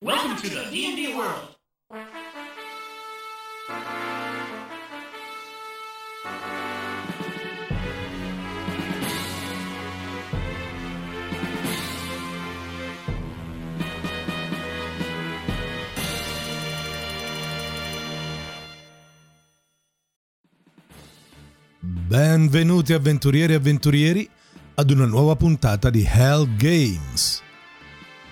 Welcome to the D&D world. Benvenuti avventurieri e avventurieri ad una nuova puntata di Hell Games.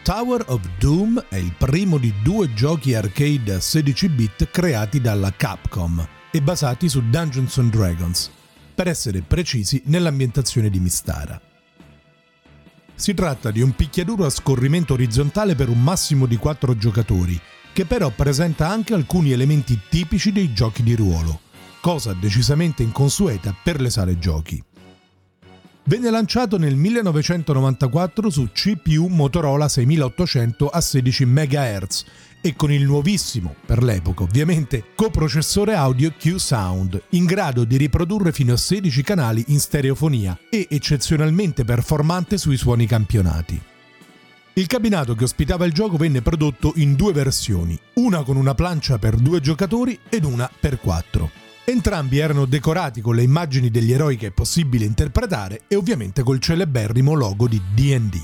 Tower of Doom è il primo di due giochi arcade a 16 bit creati dalla Capcom e basati su Dungeons and Dragons, per essere precisi nell'ambientazione di Mistara. Si tratta di un picchiaduro a scorrimento orizzontale per un massimo di 4 giocatori, che però presenta anche alcuni elementi tipici dei giochi di ruolo, cosa decisamente inconsueta per le sale giochi. Venne lanciato nel 1994 su CPU Motorola 6800 a 16 MHz e con il nuovissimo, per l'epoca ovviamente, coprocessore audio Q-Sound, in grado di riprodurre fino a 16 canali in stereofonia e eccezionalmente performante sui suoni campionati. Il cabinato che ospitava il gioco venne prodotto in due versioni, una con una plancia per due giocatori ed una per quattro. Entrambi erano decorati con le immagini degli eroi che è possibile interpretare e ovviamente col celeberrimo logo di DD.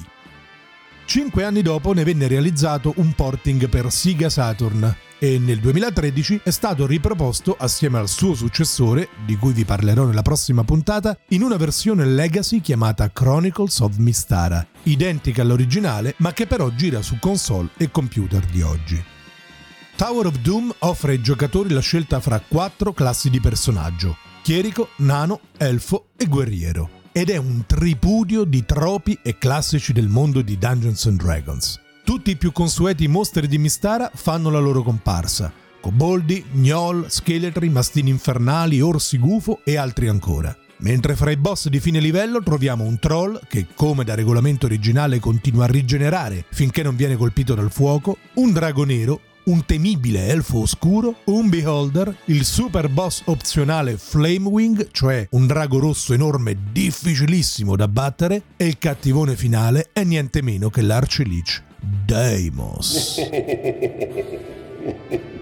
Cinque anni dopo ne venne realizzato un porting per Sega Saturn e nel 2013 è stato riproposto assieme al suo successore, di cui vi parlerò nella prossima puntata, in una versione legacy chiamata Chronicles of Mistara, identica all'originale ma che però gira su console e computer di oggi. Tower of Doom offre ai giocatori la scelta fra quattro classi di personaggio: chierico, nano, elfo e guerriero. Ed è un tripudio di tropi e classici del mondo di Dungeons Dragons. Tutti i più consueti mostri di Mistara fanno la loro comparsa: coboldi, gnoll, scheletri, mastini infernali, orsi gufo e altri ancora. Mentre fra i boss di fine livello troviamo un troll che, come da regolamento originale, continua a rigenerare finché non viene colpito dal fuoco, un drago nero, un temibile elfo oscuro, un beholder, il super boss opzionale Flamewing, cioè un drago rosso enorme difficilissimo da battere, e il cattivone finale è niente meno che l'Archlich Deimos.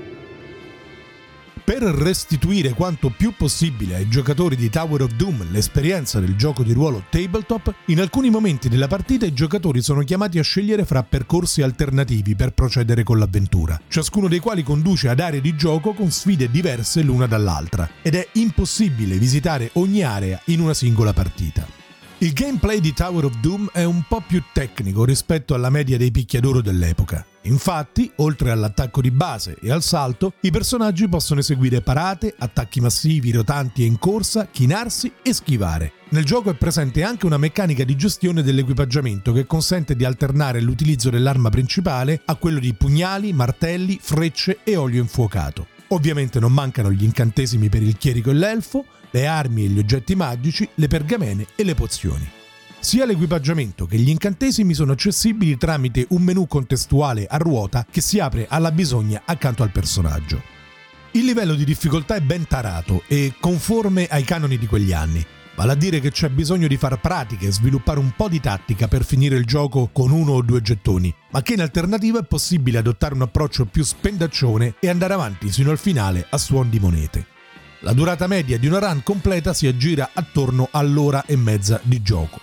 Per restituire quanto più possibile ai giocatori di Tower of Doom l'esperienza del gioco di ruolo tabletop, in alcuni momenti della partita i giocatori sono chiamati a scegliere fra percorsi alternativi per procedere con l'avventura, ciascuno dei quali conduce ad aree di gioco con sfide diverse l'una dall'altra, ed è impossibile visitare ogni area in una singola partita. Il gameplay di Tower of Doom è un po' più tecnico rispetto alla media dei picchiaduro dell'epoca. Infatti, oltre all'attacco di base e al salto, i personaggi possono eseguire parate, attacchi massivi, rotanti e in corsa, chinarsi e schivare. Nel gioco è presente anche una meccanica di gestione dell'equipaggiamento che consente di alternare l'utilizzo dell'arma principale a quello di pugnali, martelli, frecce e olio infuocato. Ovviamente non mancano gli incantesimi per il chierico e l'elfo, le armi e gli oggetti magici, le pergamene e le pozioni. Sia l'equipaggiamento che gli incantesimi sono accessibili tramite un menu contestuale a ruota che si apre alla bisogna accanto al personaggio. Il livello di difficoltà è ben tarato e conforme ai canoni di quegli anni, vale a dire che c'è bisogno di far pratica e sviluppare un po' di tattica per finire il gioco con uno o due gettoni, ma che in alternativa è possibile adottare un approccio più spendaccione e andare avanti sino al finale a suon di monete. La durata media di una run completa si aggira attorno all'ora e mezza di gioco.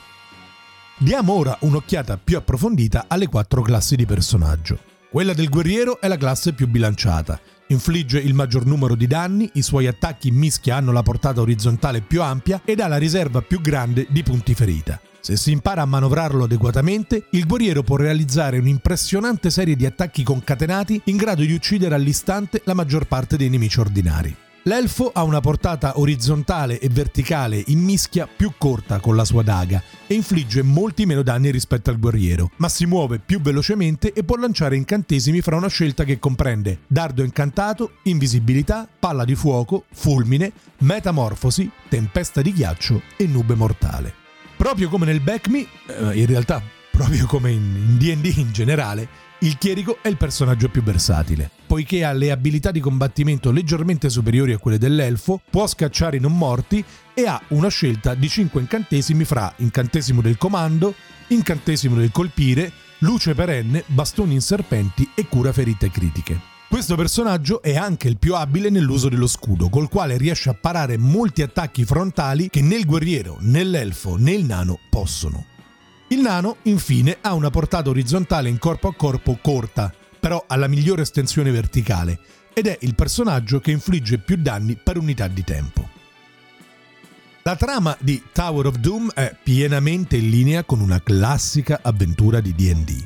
Diamo ora un'occhiata più approfondita alle quattro classi di personaggio. Quella del guerriero è la classe più bilanciata. Infligge il maggior numero di danni, i suoi attacchi mischia hanno la portata orizzontale più ampia ed ha la riserva più grande di punti ferita. Se si impara a manovrarlo adeguatamente, il guerriero può realizzare un'impressionante serie di attacchi concatenati in grado di uccidere all'istante la maggior parte dei nemici ordinari. L'elfo ha una portata orizzontale e verticale in mischia più corta con la sua daga e infligge molti meno danni rispetto al guerriero, ma si muove più velocemente e può lanciare incantesimi fra una scelta che comprende dardo incantato, invisibilità, palla di fuoco, fulmine, metamorfosi, tempesta di ghiaccio e nube mortale. Proprio come nel Back Me, eh, in realtà proprio come in D&D in generale, il chierico è il personaggio più versatile, poiché ha le abilità di combattimento leggermente superiori a quelle dell'elfo, può scacciare i non morti e ha una scelta di 5 incantesimi fra incantesimo del comando, incantesimo del colpire, luce perenne, bastoni in serpenti e cura ferite critiche. Questo personaggio è anche il più abile nell'uso dello scudo, col quale riesce a parare molti attacchi frontali che né il guerriero, né l'elfo, né il nano possono. Il nano, infine, ha una portata orizzontale in corpo a corpo corta, però ha la migliore estensione verticale, ed è il personaggio che infligge più danni per unità di tempo. La trama di Tower of Doom è pienamente in linea con una classica avventura di DD.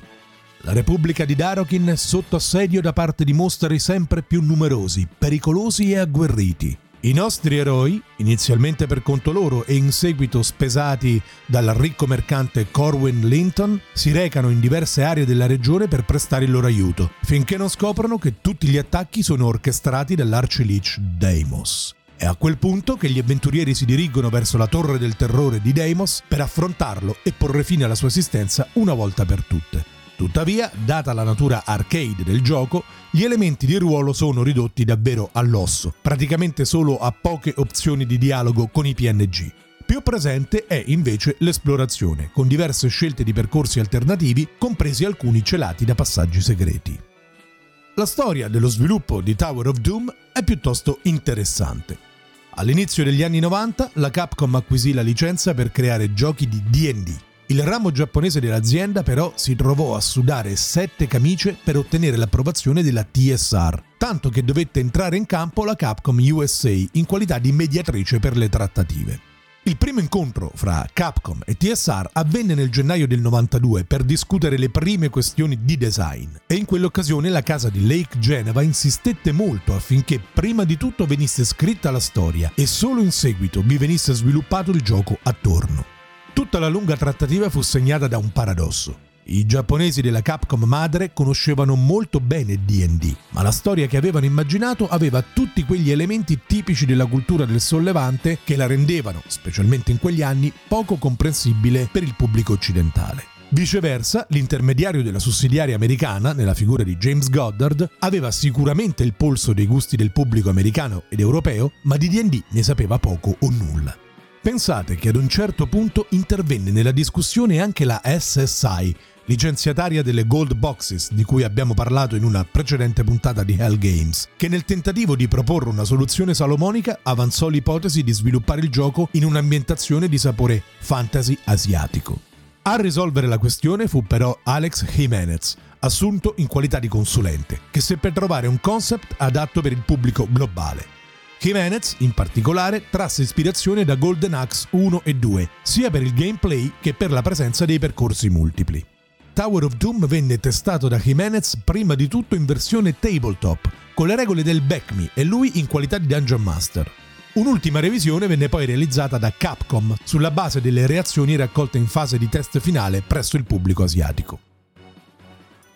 La Repubblica di Darokin è sotto assedio da parte di mostri sempre più numerosi, pericolosi e agguerriti. I nostri eroi, inizialmente per conto loro e in seguito spesati dal ricco mercante Corwin Linton, si recano in diverse aree della regione per prestare il loro aiuto, finché non scoprono che tutti gli attacchi sono orchestrati dall'arcilich Deimos. È a quel punto che gli avventurieri si dirigono verso la torre del terrore di Deimos per affrontarlo e porre fine alla sua esistenza una volta per tutte. Tuttavia, data la natura arcade del gioco, gli elementi di ruolo sono ridotti davvero all'osso, praticamente solo a poche opzioni di dialogo con i PNG. Più presente è invece l'esplorazione, con diverse scelte di percorsi alternativi, compresi alcuni celati da passaggi segreti. La storia dello sviluppo di Tower of Doom è piuttosto interessante. All'inizio degli anni 90 la Capcom acquisì la licenza per creare giochi di DD. Il ramo giapponese dell'azienda però si trovò a sudare sette camicie per ottenere l'approvazione della TSR, tanto che dovette entrare in campo la Capcom USA in qualità di mediatrice per le trattative. Il primo incontro fra Capcom e TSR avvenne nel gennaio del 92 per discutere le prime questioni di design e in quell'occasione la casa di Lake Geneva insistette molto affinché prima di tutto venisse scritta la storia e solo in seguito vi venisse sviluppato il gioco attorno. Tutta la lunga trattativa fu segnata da un paradosso. I giapponesi della Capcom madre conoscevano molto bene DD, ma la storia che avevano immaginato aveva tutti quegli elementi tipici della cultura del sollevante che la rendevano, specialmente in quegli anni, poco comprensibile per il pubblico occidentale. Viceversa, l'intermediario della sussidiaria americana, nella figura di James Goddard, aveva sicuramente il polso dei gusti del pubblico americano ed europeo, ma di DD ne sapeva poco o nulla. Pensate che ad un certo punto intervenne nella discussione anche la SSI, licenziataria delle Gold Boxes di cui abbiamo parlato in una precedente puntata di Hell Games, che nel tentativo di proporre una soluzione salomonica avanzò l'ipotesi di sviluppare il gioco in un'ambientazione di sapore fantasy asiatico. A risolvere la questione fu però Alex Jimenez, assunto in qualità di consulente, che seppe trovare un concept adatto per il pubblico globale. Jimenez, in particolare, trasse ispirazione da Golden Axe 1 e 2, sia per il gameplay che per la presenza dei percorsi multipli. Tower of Doom venne testato da Jimenez prima di tutto in versione tabletop, con le regole del Back Me e lui in qualità di Dungeon Master. Un'ultima revisione venne poi realizzata da Capcom sulla base delle reazioni raccolte in fase di test finale presso il pubblico asiatico.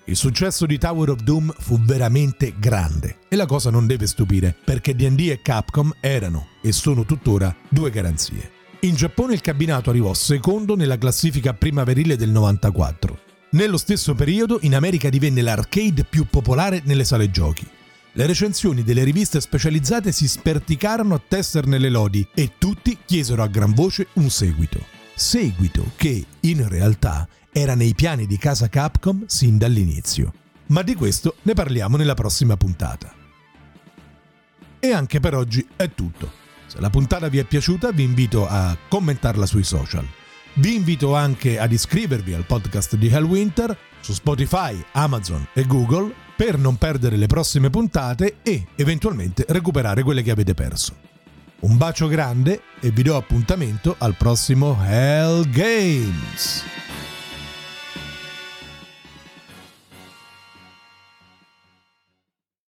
Il successo di Tower of Doom fu veramente grande e la cosa non deve stupire perché D&D e Capcom erano e sono tuttora due garanzie. In Giappone il cabinato arrivò secondo nella classifica primaverile del 94 nello stesso periodo in America divenne l'arcade più popolare nelle sale giochi. Le recensioni delle riviste specializzate si sperticarono a tesserne le lodi e tutti chiesero a gran voce un seguito. Seguito che, in realtà, era nei piani di casa Capcom sin dall'inizio. Ma di questo ne parliamo nella prossima puntata. E anche per oggi è tutto. Se la puntata vi è piaciuta vi invito a commentarla sui social. Vi invito anche ad iscrivervi al podcast di Hellwinter su Spotify, Amazon e Google per non perdere le prossime puntate e eventualmente recuperare quelle che avete perso. Un bacio grande e vi do appuntamento al prossimo Hell Games!